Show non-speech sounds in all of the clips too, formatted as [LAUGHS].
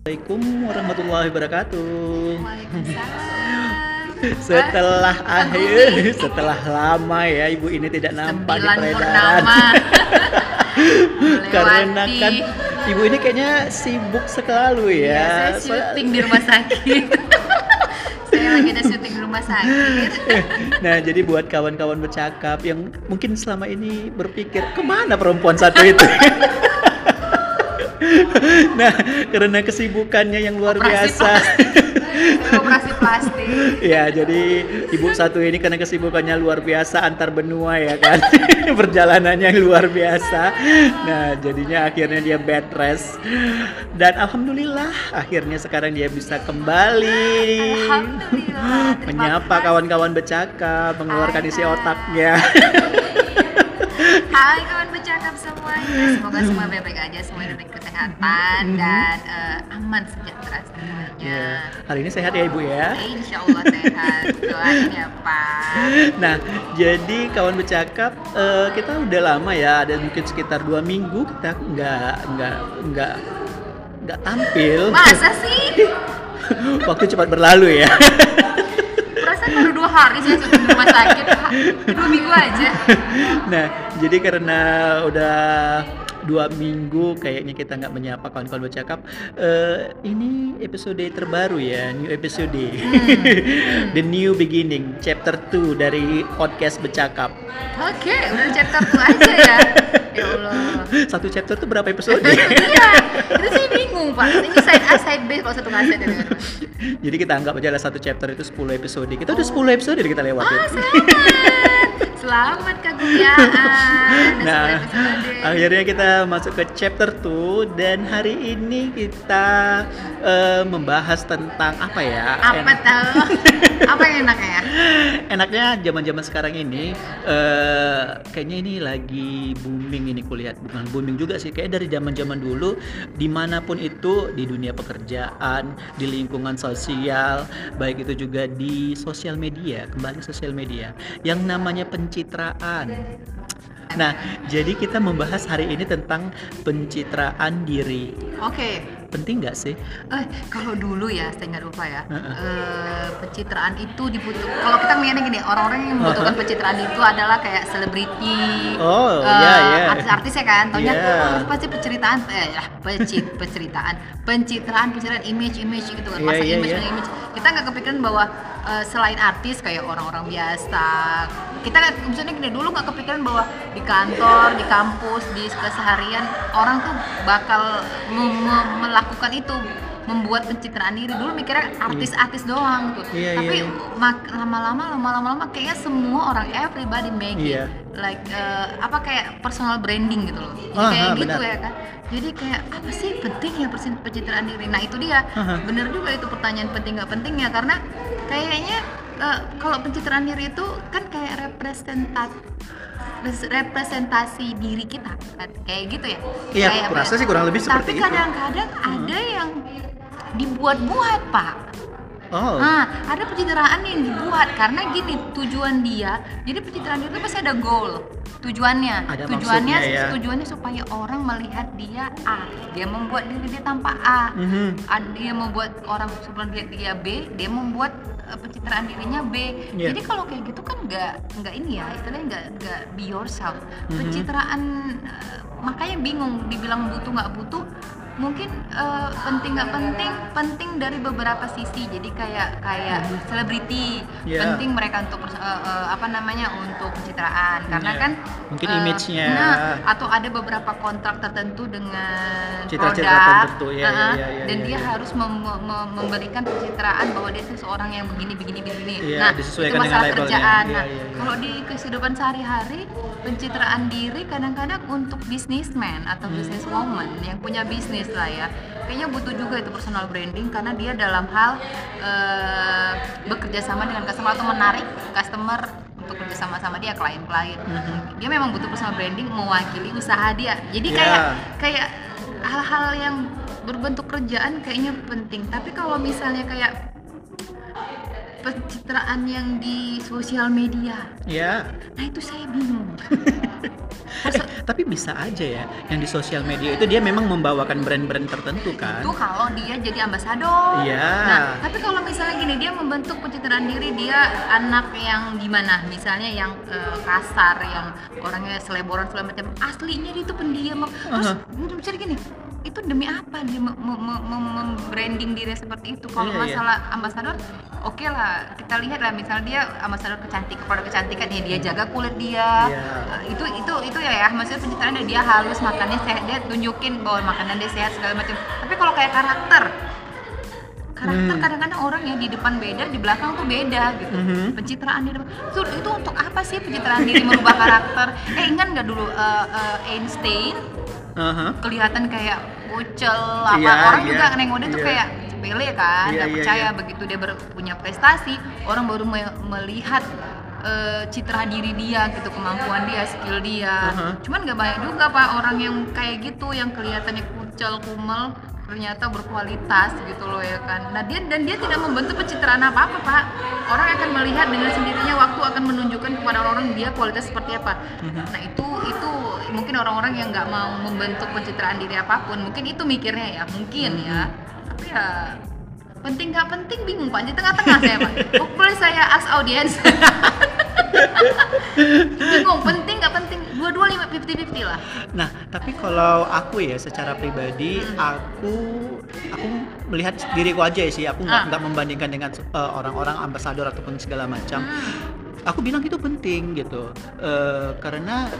Assalamualaikum warahmatullahi wabarakatuh. Waalaikumsalam. [LAUGHS] Setelah akhir, [LAUGHS] setelah lama ya ibu ini tidak nampak di peredaran. [LAUGHS] Karena kan ibu ini kayaknya sibuk sekali Iya, ya. saya syuting di rumah sakit. saya lagi ada syuting di rumah sakit. Nah, jadi buat kawan-kawan bercakap yang mungkin selama ini berpikir ke mana perempuan satu itu? [LAUGHS] nah, karena kesibukannya yang luar Operasi biasa. [LAUGHS] Operasi plastik. ya, jadi ibu satu ini karena kesibukannya luar biasa antar benua ya kan. [LAUGHS] Perjalanannya luar biasa. Nah, jadinya akhirnya dia bed rest. Dan alhamdulillah akhirnya sekarang dia bisa kembali Alhamdulillah. Menyapa kawan-kawan bercakap, mengeluarkan isi otaknya. Hai kawan bercakap semuanya. Semoga semua baik-baik aja, semua diberi kesehatan dan eh, aman sejahtera semuanya. Ya, hari ini sehat ya ibu ya. Insya Allah sehat. [LAUGHS] Doain ya Pak. Nah, jadi kawan bercakap eh, kita udah lama ya, ada mungkin sekitar dua minggu kita nggak nggak nggak nggak tampil. Masa sih? [LAUGHS] Waktu cepat berlalu ya. Perasaan baru dua hari saya di rumah sakit. Dua minggu aja. [LAUGHS] nah, jadi karena udah dua minggu kayaknya kita nggak menyapa kawan-kawan bercakap. Eh, ini episode terbaru ya, new episode, [LAUGHS] the new beginning, chapter 2 dari podcast bercakap. Oke, udah chapter 2 aja ya. [LAUGHS] Ya Allah. Satu chapter tuh berapa episode? [LAUGHS] iya, itu saya bingung Pak. Ini side A, side B kalau satu ini. [LAUGHS] Jadi kita anggap aja lah satu chapter itu 10 episode. Kita udah 10 episode kita lewatin. Ah, selamat. Selamat keguliaan. [LAUGHS] Nah, akhirnya kita masuk ke chapter 2 dan hari ini kita eh, membahas tentang apa ya? apa tahu? [LAUGHS] Apa yang enaknya ya? Enaknya zaman-zaman sekarang ini eh, kayaknya ini lagi booming ini kulihat bukan booming juga sih kayak dari zaman-zaman dulu di mana pun itu di dunia pekerjaan di lingkungan sosial baik itu juga di sosial media kembali sosial media yang namanya pencitraan Nah, jadi kita membahas hari ini tentang pencitraan diri. Oke. Penting nggak sih? Eh, kalau dulu ya, saya nggak lupa ya. Heeh. eh, pencitraan itu dibutuhkan. Kalau kita ngeliatnya gini, orang-orang yang membutuhkan Heeh. pencitraan itu adalah kayak selebriti, Oh, eh, iya, iya. artis-artis ya kan. Taunya Iya. oh, pasti penceritaan, eh, ya, pencit, penceritaan, pencitraan, pencitraan, image, image gitu kan. Iya, Masa iya, image, iya. masa image. Kita nggak kepikiran bahwa eh, selain artis kayak orang-orang biasa, kita nggak misalnya gini dulu nggak kepikiran bahwa di kantor, di kampus, di keseharian orang tuh bakal me- me- melakukan itu membuat pencitraan diri dulu mikirnya artis-artis doang tuh Iya, tapi iya, iya. lama-lama lama-lama lama kayaknya semua orang everybody make it Iya. like eh, apa kayak personal branding gitu loh Jadi Ah, kayak ah, gitu benar. ya kan jadi kayak apa sih pentingnya persen- pencitraan diri nah itu dia Aha. bener juga itu pertanyaan penting nggak pentingnya karena kayaknya eh, kalau pencitraan diri itu kan kayak representat res- representasi diri kita kan kayak gitu ya Iya, Kayak aku apa rasa ya? sih kurang lebih seperti tapi itu. kadang-kadang ada yang dibuat-buat pak Oh. Nah, ada pencitraan yang dibuat karena gini tujuan dia. Jadi pencitraan itu pasti ada goal. Tujuannya, Ada tujuannya, ya. tujuannya supaya orang melihat dia A. Dia membuat diri dia tanpa A. Mhm. A- Dia membuat orang sebelum dia dia B, dia membuat pencitraan dirinya B. Iya. Jadi kalau kayak gitu kan nggak nggak ini ya, istilahnya nggak nggak be yourself. Mhm. Pencitraan eh, makanya bingung dibilang butuh nggak butuh mungkin eh, penting nggak penting penting dari beberapa sisi jadi kayak kayak selebriti Iya. penting mereka untuk eh, eh, apa namanya untuk pencitraan karena Iya. kan Mungkin eh, image-nya. nah atau ada beberapa kontrak tertentu dengan Citra-citra produk tertentu, iya, iya, uh-uh, iya, iya, dan iya, dia iya. harus mem- mem- memberikan pencitraan bahwa dia itu seorang yang begini begini begini Iya, nah disesuaikan itu masalah kerjaan Iya, nah iya, iya. kalau di kehidupan sehari-hari pencitraan diri kadang-kadang untuk businessman atau Hmm. businesswoman yang punya bisnis lah ya kayaknya butuh juga itu personal branding karena dia dalam hal eh, bekerja sama dengan customer atau menarik customer untuk kerja sama sama dia klien-klien Mhm. dia memang butuh personal branding mewakili usaha dia jadi Ya. kayak kayak hal-hal yang berbentuk kerjaan kayaknya penting tapi kalau misalnya kayak pencitraan yang di sosial media Ya. nah itu saya bingung [LAUGHS] Eh, tapi bisa aja ya yang di sosial media itu dia memang membawakan brand-brand tertentu kan? Itu kalau dia jadi ambasador. Iya. nah tapi kalau misalnya gini dia membentuk pencitraan diri dia anak yang gimana? Misalnya yang eh, kasar yang orangnya seleboran segala macam. Aslinya dia itu pendiam. Terus bisa gini itu demi apa dia mem- mem- mem- mem-branding diri seperti itu? Kalau Iya, iya. masalah ambasador oke lah kita lihat lah. Misalnya dia ambasador kecantikan produk kecantikan ya dia jaga kulit dia. Iya. Uh, itu itu itu ya ya. Maksudnya pencitraan dia, dia halus makannya sehat dia tunjukin bahwa makanan dia sehat segala macam. Tapi kalau kayak karakter karakter Hmm. kadang-kadang orang ya di depan beda di belakang tuh beda gitu. Mhm. pencitraan di depan. Itu, itu untuk apa sih pencitraan diri merubah karakter? Eh ingat nggak dulu uh, uh, Einstein Aha. kelihatan kayak bocel apa Iya, orang iya, juga nengok dia tuh iya. kayak sepele kan Iya, nggak iya, percaya iya. begitu dia ber- punya prestasi orang baru me- melihat eh, citra diri dia gitu kemampuan dia skill dia Aha. cuman nggak banyak juga pak orang yang kayak gitu yang kelihatannya kucel kumel ternyata berkualitas gitu loh ya kan. Nah dia dan dia tidak membentuk pencitraan apa apa pak. Orang akan melihat dengan sendirinya waktu akan menunjukkan kepada orang-orang dia kualitas seperti apa. Mhm. nah itu itu mungkin orang-orang yang nggak mau membentuk pencitraan diri apa pun mungkin itu mikirnya ya mungkin ya. Tapi ya penting nggak penting bingung pak. Di tengah-tengah saya pak. [LAUGHS] Oh, boleh saya ask audience [LAUGHS] bingung penting nggak penting dua-dua lima fifty fifty lah Nah, tapi kalau aku ya secara pribadi aku aku melihat diriku aja sih. Aku nggak Ah. membandingkan dengan uh, orang-orang ambasador ataupun segala macam. Hmm. Aku bilang itu penting gitu. Uh, karena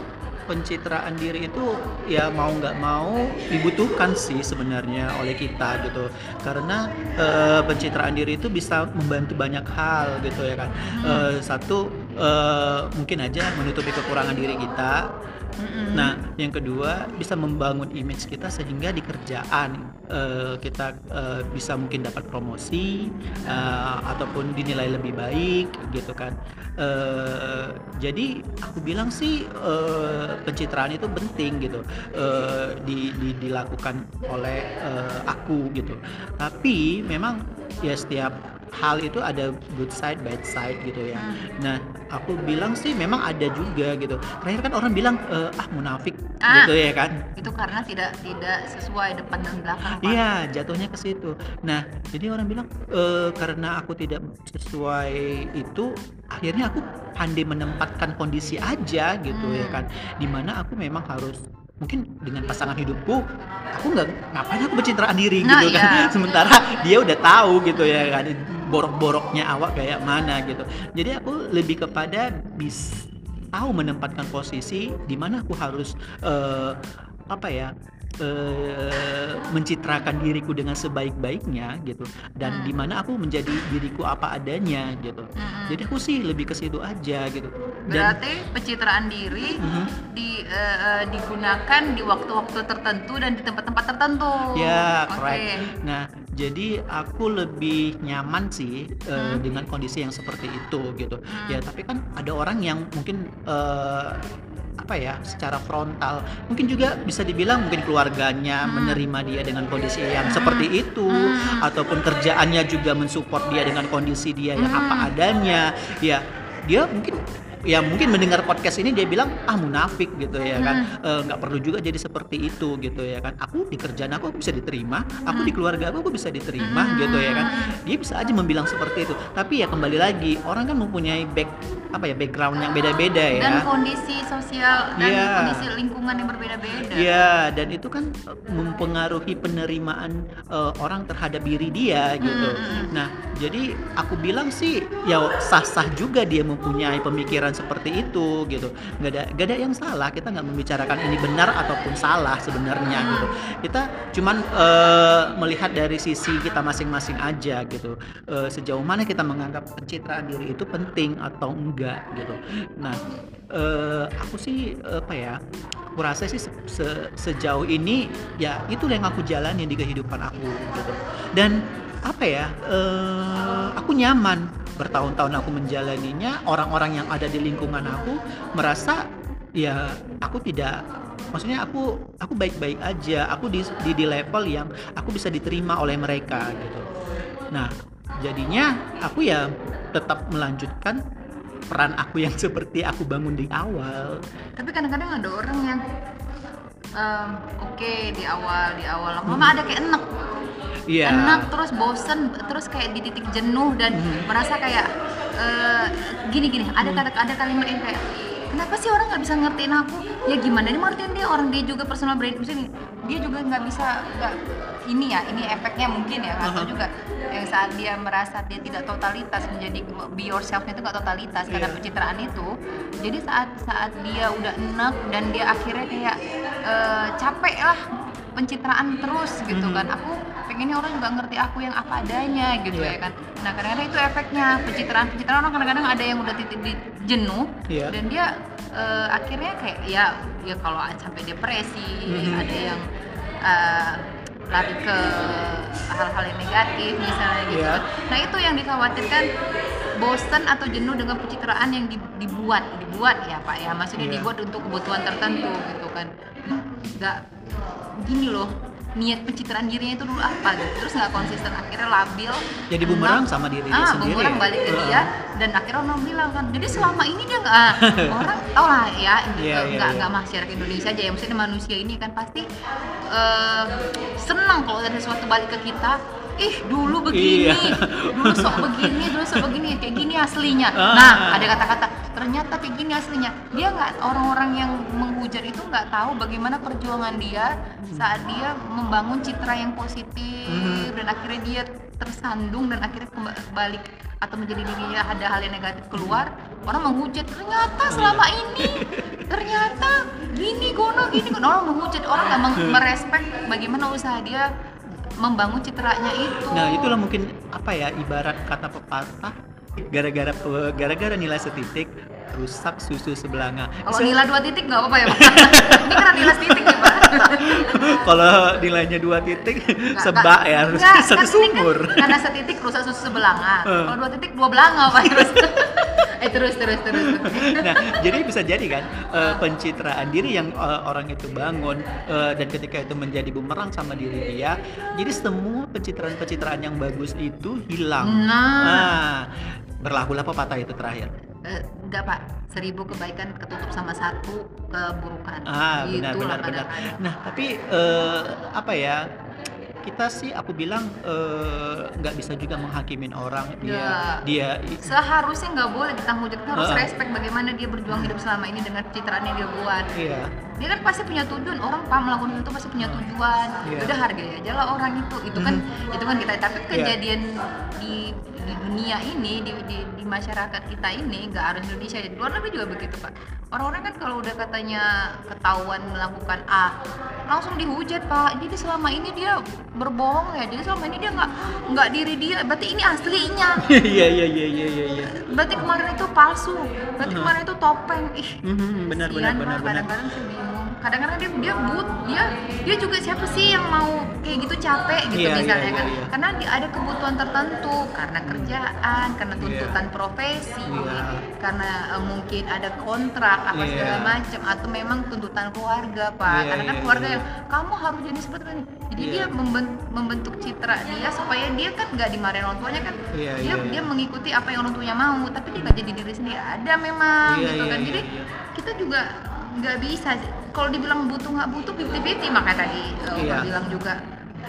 pencitraan diri itu ya mau nggak mau dibutuhkan sih sebenarnya oleh kita gitu karena uh, pencitraan diri itu bisa membantu banyak hal gitu ya kan Uh, satu uh, mungkin aja menutupi kekurangan diri kita Mm-mm. Nah, yang kedua bisa membangun image kita sehingga di kerjaan eh, kita eh, bisa mungkin dapat promosi eh, ataupun dinilai lebih baik gitu kan. Eh, jadi aku bilang sih eh, pencitraan itu penting gitu eh, di, di- dilakukan oleh eh, aku gitu. Tapi memang ya setiap hal itu ada good side bad side gitu ya. Nah, aku bilang sih memang ada juga gitu. Terakhir kan orang bilang eh, ah munafik Ah. gitu ya kan. itu karena tidak tidak sesuai depan dan belakang Iya, jatuhnya ke situ. Nah, jadi orang bilang eh, karena aku tidak sesuai itu, akhirnya aku pandai menempatkan kondisi aja gitu ya Hmm. kan. Di mana aku memang harus mungkin dengan pasangan hidupku, aku nggak ngapain aku pencitraan diri Nah, gitu kan. iya. [LAUGHS] Sementara dia udah tahu gitu ya kan borok-boroknya awak kayak mana gitu. Jadi aku lebih kepada bis tahu menempatkan posisi di mana aku harus eh, apa ya eh, mencitrakan diriku dengan sebaik-baiknya gitu dan Hmm. di mana aku menjadi diriku apa adanya gitu Mm-mm. jadi aku sih lebih ke situ aja gitu dan berarti pencitraan diri Mhm. di eh, digunakan di waktu-waktu tertentu dan di tempat-tempat tertentu ya correct nah jadi aku lebih nyaman sih eh, Hmm. dengan kondisi yang seperti itu gitu Hmm. ya tapi kan ada orang yang mungkin eh, apa ya secara frontal mungkin juga bisa dibilang mungkin keluarganya Hmm. menerima dia dengan kondisi yang seperti itu Hmm. ataupun kerjaannya juga mensupport dia dengan kondisi dia yang Hmm. apa adanya ya dia mungkin ya mungkin mendengar podcast ini dia bilang ah munafik gitu ya kan Hmm. Eh, nggak perlu juga jadi seperti itu gitu ya kan aku di kerjaan aku, aku bisa diterima aku Hmm. di keluarga aku, aku bisa diterima Hmm. gitu ya kan dia bisa aja membilang seperti itu tapi ya kembali lagi orang kan mempunyai back apa ya background yang beda-beda ya dan kondisi sosial dan Iya. kondisi lingkungan yang berbeda-beda Iya, dan itu kan eh, mempengaruhi penerimaan eh, orang terhadap diri dia gitu. Hmm. Nah, jadi aku bilang sih ya sah-sah juga dia mempunyai pemikiran seperti itu gitu. Gak ada gak ada yang salah. Kita nggak membicarakan ini benar ataupun salah sebenarnya Hmm. gitu. Kita cuman eh, melihat dari sisi kita masing-masing aja gitu. Eh, sejauh mana kita menganggap pencitraan diri itu penting atau enggak gitu. Nah, eh, aku sih apa ya? Aku rasa sih se- se- sejauh ini ya itu yang aku jalani di kehidupan aku gitu. Dan apa ya? eh, aku nyaman bertahun-tahun aku menjalaninya. Orang-orang yang ada di lingkungan aku merasa ya aku tidak maksudnya aku aku baik-baik aja. Aku di, di di level yang aku bisa diterima oleh mereka gitu. Nah, jadinya aku ya tetap melanjutkan peran aku yang seperti aku bangun di awal. tapi kadang-kadang ada orang yang em, oke di awal di awal mama ada kayak enak Iya. enak terus bosen terus kayak di titik jenuh dan Mhm. merasa kayak eh, gini gini ada Hmm. kata ada kalimat yang kayak kenapa sih orang nggak bisa ngertiin aku ya gimana ini ngertiin dia orang dia juga personal branding maksudnya dia juga nggak bisa nggak ini ya ini efeknya mungkin ya atau Aha. juga yang saat dia merasa dia tidak totalitas menjadi be yourselfnya itu nggak totalitas karena Iya. pencitraan itu jadi saat saat dia udah enak dan dia akhirnya kayak eh, capek lah pencitraan terus gitu Mhm. kan aku pengennya orang juga ngerti aku yang apa adanya gitu Iya. ya kan nah kadang-kadang itu efeknya pencitraan pencitraan orang kadang-kadang ada yang udah titik di jenuh Iya. dan dia eh, akhirnya kayak ya ya kalau sampai depresi Mhm. ada yang eh, lari ke hal-hal yang negatif misalnya gitu kan. nah itu yang dikhawatirkan bosan atau jenuh dengan pencitraan yang di- dibuat dibuat ya pak ya maksudnya Iya. dibuat untuk kebutuhan tertentu gitu kan nggak gini loh niat pencitraan dirinya itu dulu apa gitu. Terus nggak konsisten akhirnya labil. Jadi bumerang sama diri ah, sendiri. bumerang ya? balik ke dia. Dan akhirnya orang bilang kan jadi selama ini dia nggak [LAUGHS] orang tau lah ya Iya, iya, nggak iya. nggak masyarakat Indonesia aja ya. Maksudnya manusia ini kan pasti eh, senang kalau ada sesuatu balik ke kita. Ih dulu begini Iya. dulu sok begini dulu sok begini kayak gini aslinya. Ah. nah ada kata-kata ternyata kayak gini aslinya. Dia nggak orang-orang yang menghujat itu nggak tahu bagaimana perjuangan dia saat dia membangun citra yang positif Mhm. dan akhirnya dia tersandung dan akhirnya kemba- balik atau menjadi dirinya ada hal yang negatif keluar orang menghujat ternyata selama ini ternyata gini gono gini gono. Orang menghujat orang nggak meng- merespek bagaimana usaha dia membangun citranya itu. Nah, itulah mungkin apa ya ibarat kata pepatah gara-gara gara-gara nilai setitik rusak susu sebelanga. kalau Se- nilai dua titik nggak apa-apa ya pak [LAUGHS] ini karena nilai titik nih pak [LAUGHS] Kalau nilainya dua titik Nggak, sebak nggak. ya harus Nggak, [LAUGHS] satu kan kan sumur. karena setitik rusak susu sebelanga Eh. kalau dua titik dua belanga pak terus eh terus terus terus Nah, jadi bisa jadi kan eh, pencitraan diri yang eh, orang itu bangun eh, dan ketika itu menjadi bumerang sama diri dia, jadi semua pencitraan-pencitraan yang bagus itu hilang. Nah. Nah, berlakulah pepatah itu terakhir. Eh, enggak pak seribu kebaikan ketutup sama satu keburukan Ah, benar benar benar. Nah, tapi eh, apa ya? Kita sih aku bilang eh, nggak bisa juga menghakimin orang. Dia dia seharusnya nggak boleh. Kita hujat kita harus Heeh. respect bagaimana dia berjuang hidup selama ini dengan pencitraan yang dia buat. Iya. dia kan pasti punya tujuan orang paham melakukan itu pasti punya tujuan. Iya. udah hargai aja lah orang itu. Itu kan itu kan kita tapi Iya. kejadian di di dunia ini di, di, di masyarakat kita ini nggak harus Indonesia. Di luar negeri juga begitu pak orang-orang kan kalau udah katanya ketahuan melakukan A langsung dihujat pak. Jadi selama ini dia berbohong ya. Jadi selama ini dia nggak nggak diri dia. Berarti ini aslinya. [LAUGHS] Iya iya iya iya iya iya. berarti kemarin itu palsu. Berarti Hmm. kemarin itu topeng. Ih Mhm, benar benar benar benar. kadang-kadang sih bingung kadang-kadang dia dia but dia dia juga siapa sih yang mau kayak gitu capek gitu Iya, misalnya iya, kan iya, iya. karena dia ada kebutuhan tertentu karena kerjaan karena tuntutan profesi Iya. karena eh, mungkin ada kontrak apa Iya. segala macam atau memang tuntutan keluarga pak Iya, karena kan iya, keluarga iya. yang kamu harus jadi seperti ini jadi Iya. dia memben- membentuk citra dia supaya dia kan nggak dimarahin orang tuanya kan Iya, dia iya, dia iya. mengikuti apa yang orang tuanya mau tapi dia nggak jadi diri sendiri ada memang Iya, gitu iya, kan iya, jadi iya. kita juga nggak bisa kalau dibilang butuh nggak butuh 50-50 makanya tadi uh, Iya. Bilang juga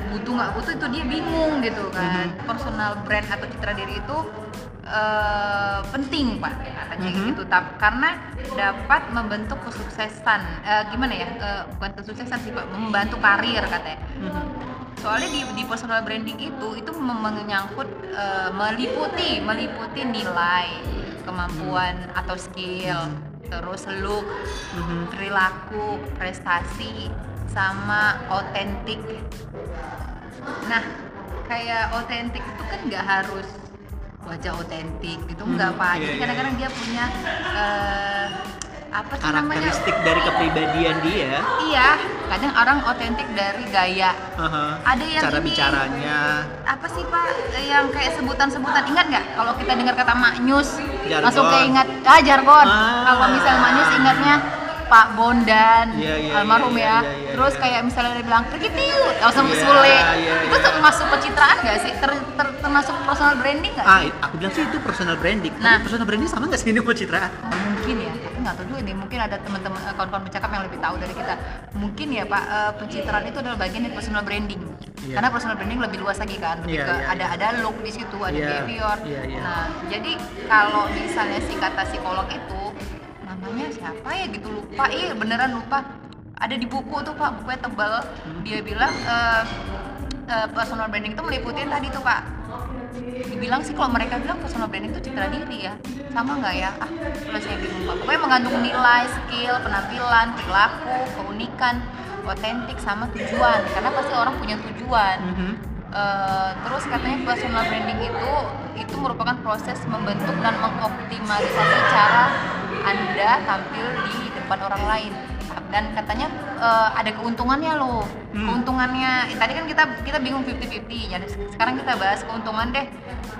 butuh nggak butuh itu dia bingung gitu kan. Mhm. personal brand atau citra diri itu eh, penting pak. Katanya Mhm. gitu. Tap- karena dapat membentuk kesuksesan. Eh, gimana ya? Eh, bukan kesuksesan sih pak. Membantu karir katanya. Mhm. soalnya di, di personal branding itu itu menyangkut eh, meliputi meliputi nilai kemampuan atau skill. Terus look Mhm. perilaku prestasi sama otentik nah kayak otentik itu kan nggak harus wajah otentik gitu Hmm, nggak pak. Iya, jadi iya. kadang-kadang dia punya eh, apa sih namanya? Karakteristik dari kepribadian dia. iya kadang orang otentik dari gaya Aha. Ada yang cara ini. bicaranya. apa sih pak yang kayak sebutan-sebutan ingat nggak kalau kita dengar kata maknyus Jargon. langsung keingat ah jargon Ah. kalau misal maknyus ingatnya Pak Bondan Iya, iya, almarhum iya, ya iya, iya, terus iya. kayak misalnya dia bilang pergi tiut langsung Iya, Sule iya, itu iya. termasuk pencitraan nggak sih Ter- ter- termasuk personal branding nggak Ah, sih aku bilang sih itu personal branding. Nah. Tapi personal branding sama nggak sih ini pencitraan? mungkin ya nggak tahu juga nih mungkin ada teman-teman eh, kawan-kawan bercakap yang lebih tahu dari kita mungkin ya pak eh, pencitraan itu adalah bagian dari personal branding Iya. karena personal branding lebih luas lagi kan lebih Iya, ke iya, ada iya. ada look di situ ada Iya, behavior iya, iya. nah jadi kalau misalnya si kata psikolog itu namanya siapa ya gitu lupa iya beneran lupa ada di buku tuh pak bukunya tebal Hmm. dia bilang eh, eh, personal branding itu meliputi yang tadi tuh pak dibilang sih kalau mereka bilang personal branding itu citra diri ya. Sama nggak ya? Ah kalau saya bingung. Pak pokoknya mengandung nilai skill penampilan perilaku keunikan otentik sama tujuan. Karena pasti orang punya tujuan. Mhm. Eh, terus katanya personal branding itu itu merupakan proses membentuk dan mengoptimalisasi cara anda tampil di depan orang lain dan katanya eh, ada keuntungannya loh. Hmm. keuntungannya tadi kan kita kita bingung 50-50 jadi sekarang kita bahas keuntungan deh.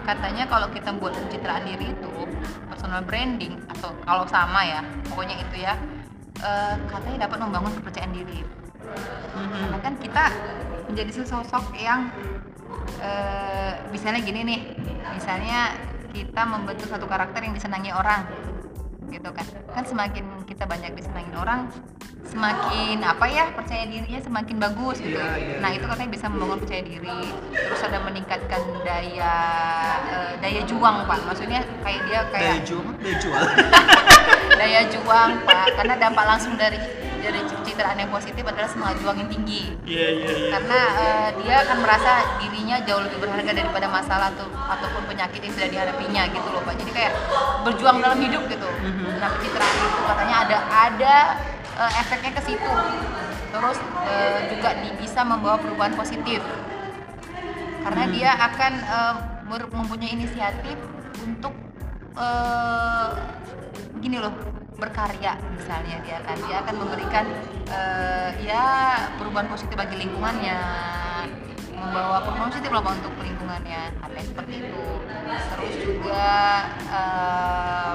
Katanya kalau kita buat pencitraan diri itu personal branding atau kalau sama ya pokoknya itu ya eh, katanya dapat membangun kepercayaan diri. Karena kan kita menjadi sosok yang eh, misalnya gini nih misalnya kita membentuk satu karakter yang disenangi orang gitu kan. Kan semakin kita banyak disenangi orang semakin apa ya percaya dirinya semakin bagus gitu. Iya, iya, nah itu katanya bisa membangun percaya diri terus ada meningkatkan daya eh, daya juang pak. Maksudnya kayak dia kayak Daya jual. [LAUGHS] daya juang pak. Karena dampak langsung dari dari citraan yang positif adalah semangat juang yang tinggi Iya, iya, iya. karena eh, dia akan merasa dirinya jauh lebih berharga daripada masalah atau ataupun penyakit yang sudah dihadapinya gitu loh pak jadi kayak berjuang dalam hidup gitu Mhm. nah pencitraan itu katanya ada ada eh, efeknya ke situ terus eh, juga bisa membawa perubahan positif karena Hmm. dia akan ber- mempunyai inisiatif untuk eh, gini loh berkarya misalnya dia akan dia akan memberikan eh, ya perubahan positif bagi lingkungannya membawa perubahan positif lah untuk lingkungannya yang seperti itu terus juga eh,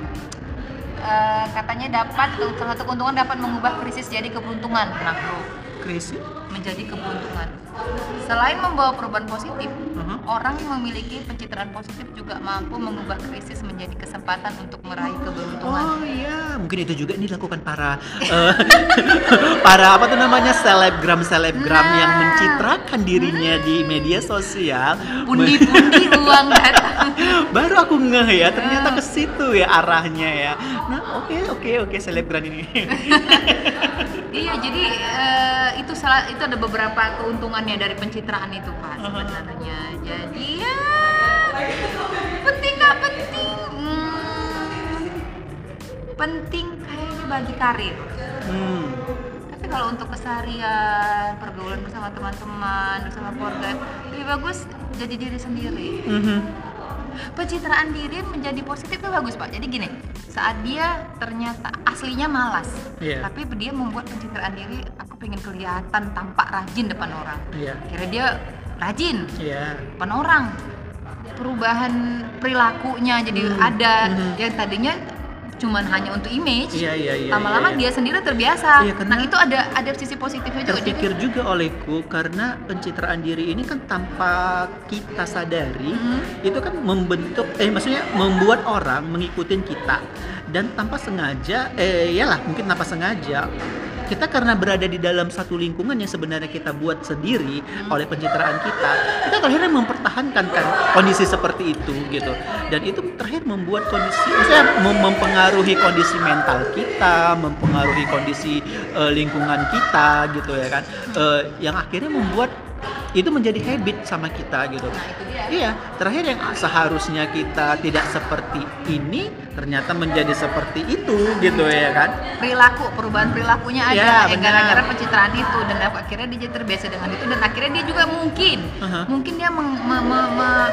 eh, katanya dapat salah satu keuntungan dapat mengubah krisis jadi keberuntungan nah bro Krisis. menjadi keberuntungan. Selain membawa perubahan positif, Mhm. orang yang memiliki pencitraan positif juga mampu mengubah krisis menjadi kesempatan untuk meraih keberuntungan. Oh iya, mungkin itu juga ini dilakukan para eh, [LAUGHS] para apa tuh namanya selebgram selebgram Nah. yang mencitrakan dirinya di media sosial. Pundi-pundi [LAUGHS] uang datang. Baru aku ngeh ya, ternyata ke situ ya arahnya ya. Nah, oke oke oke selebgram ini. [LAUGHS] iya, jadi eh, itu salah itu ada beberapa keuntungannya dari pencitraan itu Pak sebenarnya. Jadi ya penting nggak penting? Hmm, penting kayaknya bagi karir. Hmm. Tapi kalau untuk keseharian, pergaulan bersama teman-teman, bersama keluarga, lebih bagus jadi diri sendiri. Mhm. Pencitraan diri menjadi positif itu bagus pak. Jadi gini, saat dia ternyata aslinya malas, Iya. tapi dia membuat pencitraan diri, aku pengen kelihatan tampak rajin depan orang. Iya. Kira dia rajin Iya. depan orang. Perubahan perilakunya jadi Hmm. ada Mhm. yang tadinya cuman hanya untuk image Iya iya iya. lama-lama iya, iya. dia sendiri terbiasa. Iya, karena- nah itu ada ada sisi positifnya juga. Jadi, terpikir juga olehku karena pencitraan diri ini kan tanpa kita sadari Mhm. itu kan membentuk eh maksudnya membuat orang mengikuti kita dan tanpa sengaja eh iyalah mungkin tanpa sengaja kita karena berada di dalam satu lingkungan yang sebenarnya kita buat sendiri oleh pencitraan kita kita terakhirnya mempertahankan kan kondisi seperti itu gitu. Dan itu terakhir membuat kondisi maksudnya mem- mempengaruhi kondisi mental kita mempengaruhi kondisi eh, lingkungan kita gitu ya kan. Eh, yang akhirnya membuat itu menjadi habit sama kita gitu nah itu dia. Iya, terakhir yang seharusnya kita tidak seperti ini ternyata menjadi seperti itu gitu ya kan? perilaku perubahan perilakunya ada Iya, eh, benar. gara-gara pencitraan itu dan akhirnya dia terbiasa dengan itu dan akhirnya dia juga mungkin Aha. mungkin dia meng- me- me- me-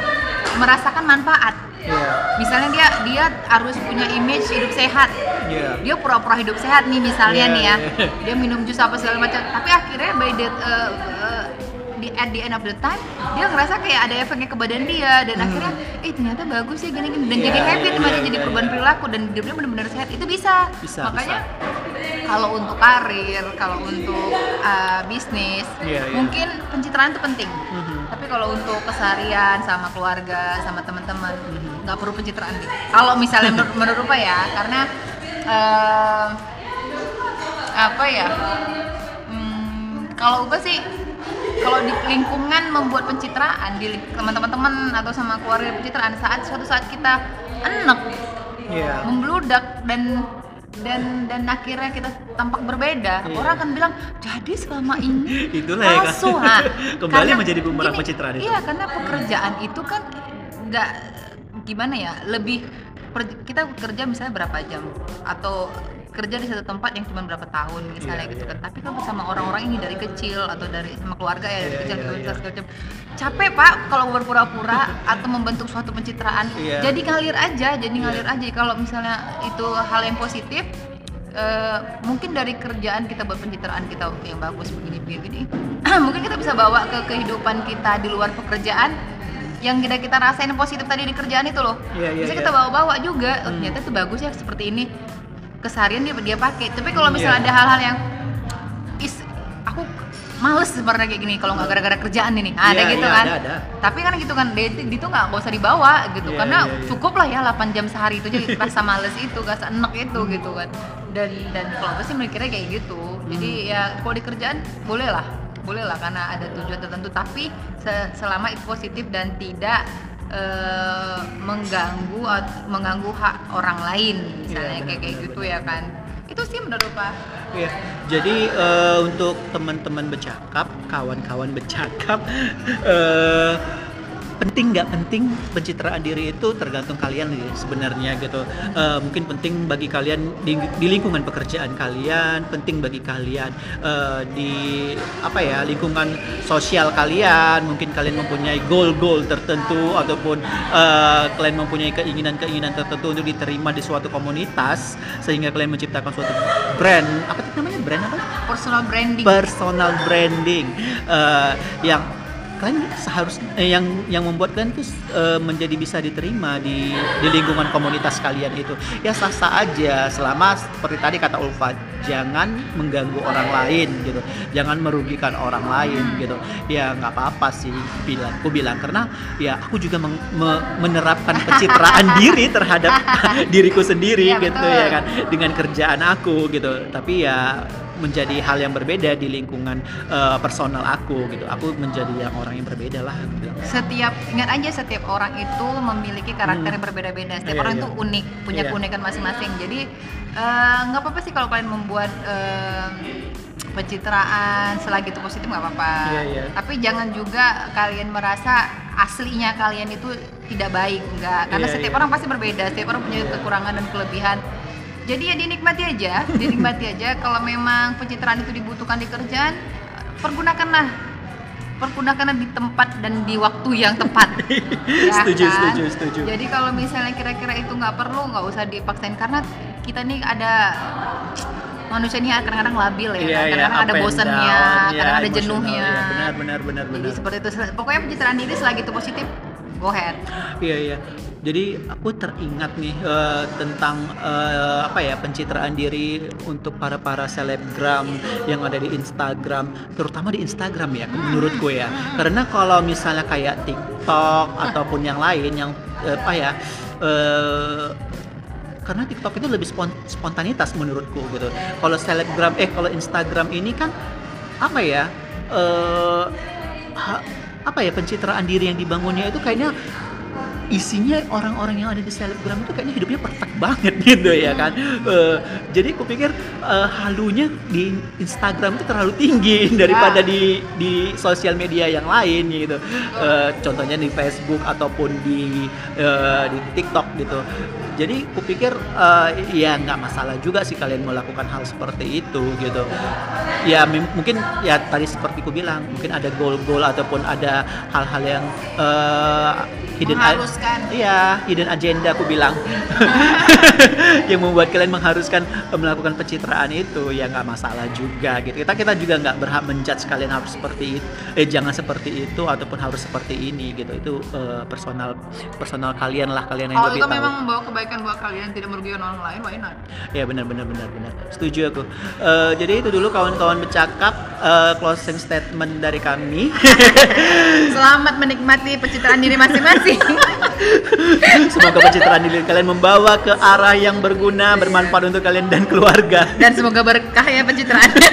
merasakan manfaat Iya, misalnya dia dia harus punya image hidup sehat iya. dia pura-pura hidup sehat nih misalnya Iya, nih ya iya. dia minum jus apa segala macam tapi akhirnya by the uh, uh, di at the end of the time dia ngerasa kayak ada efeknya ke badan dia dan Hmm. akhirnya eh ternyata bagus ya gini gini dan Iya, jadi iya, iya, malah iya, jadi iya. perubahan perilaku dan hidupnya benar-benar sehat itu bisa, Bisa, makanya kalau untuk karir kalau untuk uh, bisnis Iya, iya. mungkin pencitraan itu penting Mhm. tapi kalau untuk keseharian sama keluarga sama teman-teman Mhm. nggak perlu pencitraan gitu. Kalau misalnya menurut [LAUGHS] menurut Rupa ya, karena eh, apa ya hmm, kalau gue sih kalau di lingkungan membuat pencitraan di teman-teman atau sama keluarga pencitraan saat suatu saat kita enek Iya. membludak dan dan dan akhirnya kita tampak berbeda Iya. orang akan bilang jadi selama ini [LAUGHS] Itulah ya, palsu ha." [LAUGHS] Kembali Karena menjadi bumerang pencitraan itu. iya karena pekerjaan itu kan nggak gimana ya lebih per- kita bekerja misalnya berapa jam atau kerja di satu tempat yang cuma berapa tahun misalnya Iya, gitu iya. kan tapi kan bersama orang-orang ini dari kecil atau dari sama keluarga ya dari Iya, kecil iya, iya. segala macam capek pak kalau berpura-pura atau membentuk suatu pencitraan Iya. jadi ngalir aja jadi Iya. ngalir aja kalau misalnya itu hal yang positif eh, mungkin dari kerjaan kita buat pencitraan kita yang bagus begini begini [CLEARS THROAT] mungkin kita bisa bawa ke kehidupan kita di luar pekerjaan yang kita kita rasain positif tadi di kerjaan itu loh Iya, iya, bisa iya. kita bawa-bawa juga oh, Hmm. ternyata itu bagus ya seperti ini keseharian dia dia pakai tapi kalau Iya. misalnya ada hal-hal yang is aku males sebenarnya kayak gini kalau nggak gara-gara kerjaan ini ada Iya, gitu iya, kan ada, ada. tapi kan gitu kan dia itu nggak nggak usah dibawa gitu Iya, karena iya, iya. cukup lah ya 8 jam sehari itu jadi [LAUGHS] rasa males itu rasa enak itu gitu kan dan dan kalau aku sih mikirnya kayak gitu jadi Hmm. ya kalau di kerjaan boleh lah boleh lah karena ada tujuan tertentu tapi se- selama itu positif dan tidak eh, mengganggu mengganggu hak orang lain misalnya Iya, kayak gitu benar. ya kan itu sih menurut pak Iya. Jadi eh, untuk teman-teman bercakap, kawan-kawan bercakap, [LAUGHS] eh, penting nggak penting pencitraan diri itu tergantung kalian sebenarnya gitu. Eh, mungkin penting bagi kalian di, di lingkungan pekerjaan kalian, penting bagi kalian eh, di apa ya lingkungan sosial kalian. Mungkin kalian mempunyai goal-goal tertentu ataupun eh, kalian mempunyai keinginan-keinginan tertentu untuk diterima di suatu komunitas sehingga kalian menciptakan suatu brand apa itu namanya brand apa? personal branding personal branding eh, yang kalian seharusnya eh, yang yang membuat kalian tuh eh, menjadi bisa diterima di di lingkungan komunitas kalian itu. Ya sah sah aja. Selama seperti tadi kata Ulfa jangan mengganggu orang lain gitu. Jangan merugikan orang lain gitu. Ya nggak apa apa sih bilang aku bilang. Karena ya aku juga meng- me- menerapkan pencitraan [LAUGHS] diri terhadap [LAUGHS] diriku sendiri Iya, gitu betul. ya kan. Dengan kerjaan aku gitu. Tapi ya menjadi hal yang berbeda di lingkungan eh, personal aku gitu aku menjadi yang orang yang berbeda lah setiap ingat aja setiap orang itu memiliki karakter Hmm. yang berbeda-beda setiap Iya, orang iya. itu unik punya Iya. keunikan masing-masing jadi eh, nggak apa-apa sih kalau kalian membuat eh, pencitraan selagi itu positif nggak apa-apa Iya, iya. tapi jangan juga kalian merasa aslinya kalian itu tidak baik enggak karena Iya, setiap iya. orang pasti berbeda setiap orang punya kekurangan dan kelebihan jadi ya dinikmati aja dinikmati aja. Kalau memang pencitraan itu dibutuhkan di kerjaan pergunakanlah. Pergunakanlah di tempat dan di waktu yang tepat. [LAUGHS] Ya setuju kan? setuju setuju. Jadi kalau misalnya kira-kira itu nggak perlu nggak usah dipaksain. Karena kita nih ada manusia ini kadang-kadang labil ya Iya, iya, kadang-kadang ada up and bosannya down, ya, kadang ada emosional, jenuhnya. ya, benar benar benar jadi benar. seperti itu. Pokoknya pencitraan diri selagi itu positif go ahead. Iya iya. Jadi aku teringat nih eh, tentang eh, apa ya pencitraan diri untuk para para selebgram yang ada di Instagram, terutama di Instagram ya menurutku ya. Karena kalau misalnya kayak TikTok ataupun yang lain yang eh, apa ya eh, karena TikTok itu lebih spon- spontanitas menurutku gitu. Kalau selebgram eh kalau Instagram ini kan apa ya ha- apa ya pencitraan diri yang dibangunnya itu kayaknya isinya orang-orang yang ada di selebgram itu kayaknya hidupnya perfect banget gitu ya kan. Eh, jadi aku pikir eh, halunya di Instagram itu terlalu tinggi [LAUGHS] daripada di di sosial media yang lain gitu. Eh, contohnya di Facebook ataupun di eh, di TikTok gitu jadi kupikir eh, ya nggak masalah juga sih kalian melakukan hal seperti itu gitu. Ya mungkin ya tadi seperti ku bilang mungkin ada goal-goal ataupun ada hal-hal yang eh, hidden iya hidden agenda aku bilang. [LAUGHS] Yang membuat kalian mengharuskan eh, melakukan pencitraan itu ya nggak masalah juga gitu. Kita kita juga nggak berhak menjudge kalian harus seperti itu eh jangan seperti itu ataupun harus seperti ini gitu. Itu eh, personal personal kalian lah kalian yang kalau lebih itu tahu. memang membawa kebaikan kebaikan buat kalian tidak merugikan orang lain why not Ya benar benar benar benar. Setuju aku. Eh, jadi itu dulu kawan-kawan bercakap eh, closing statement dari kami. [LAUGHS] selamat menikmati pencitraan diri masing-masing [LAUGHS] Semoga pencitraan diri kalian membawa ke arah yang berguna, bermanfaat untuk kalian dan keluarga. dan semoga berkah ya pencitraannya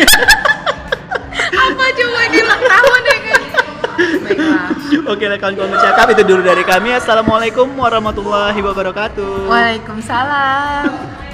[LAUGHS] apa coba ini ulang tahun baiklah [LAUGHS] Oke lah kawan-kawan bercakap itu dulu dari kami. Assalamualaikum warahmatullahi wabarakatuh. Waalaikumsalam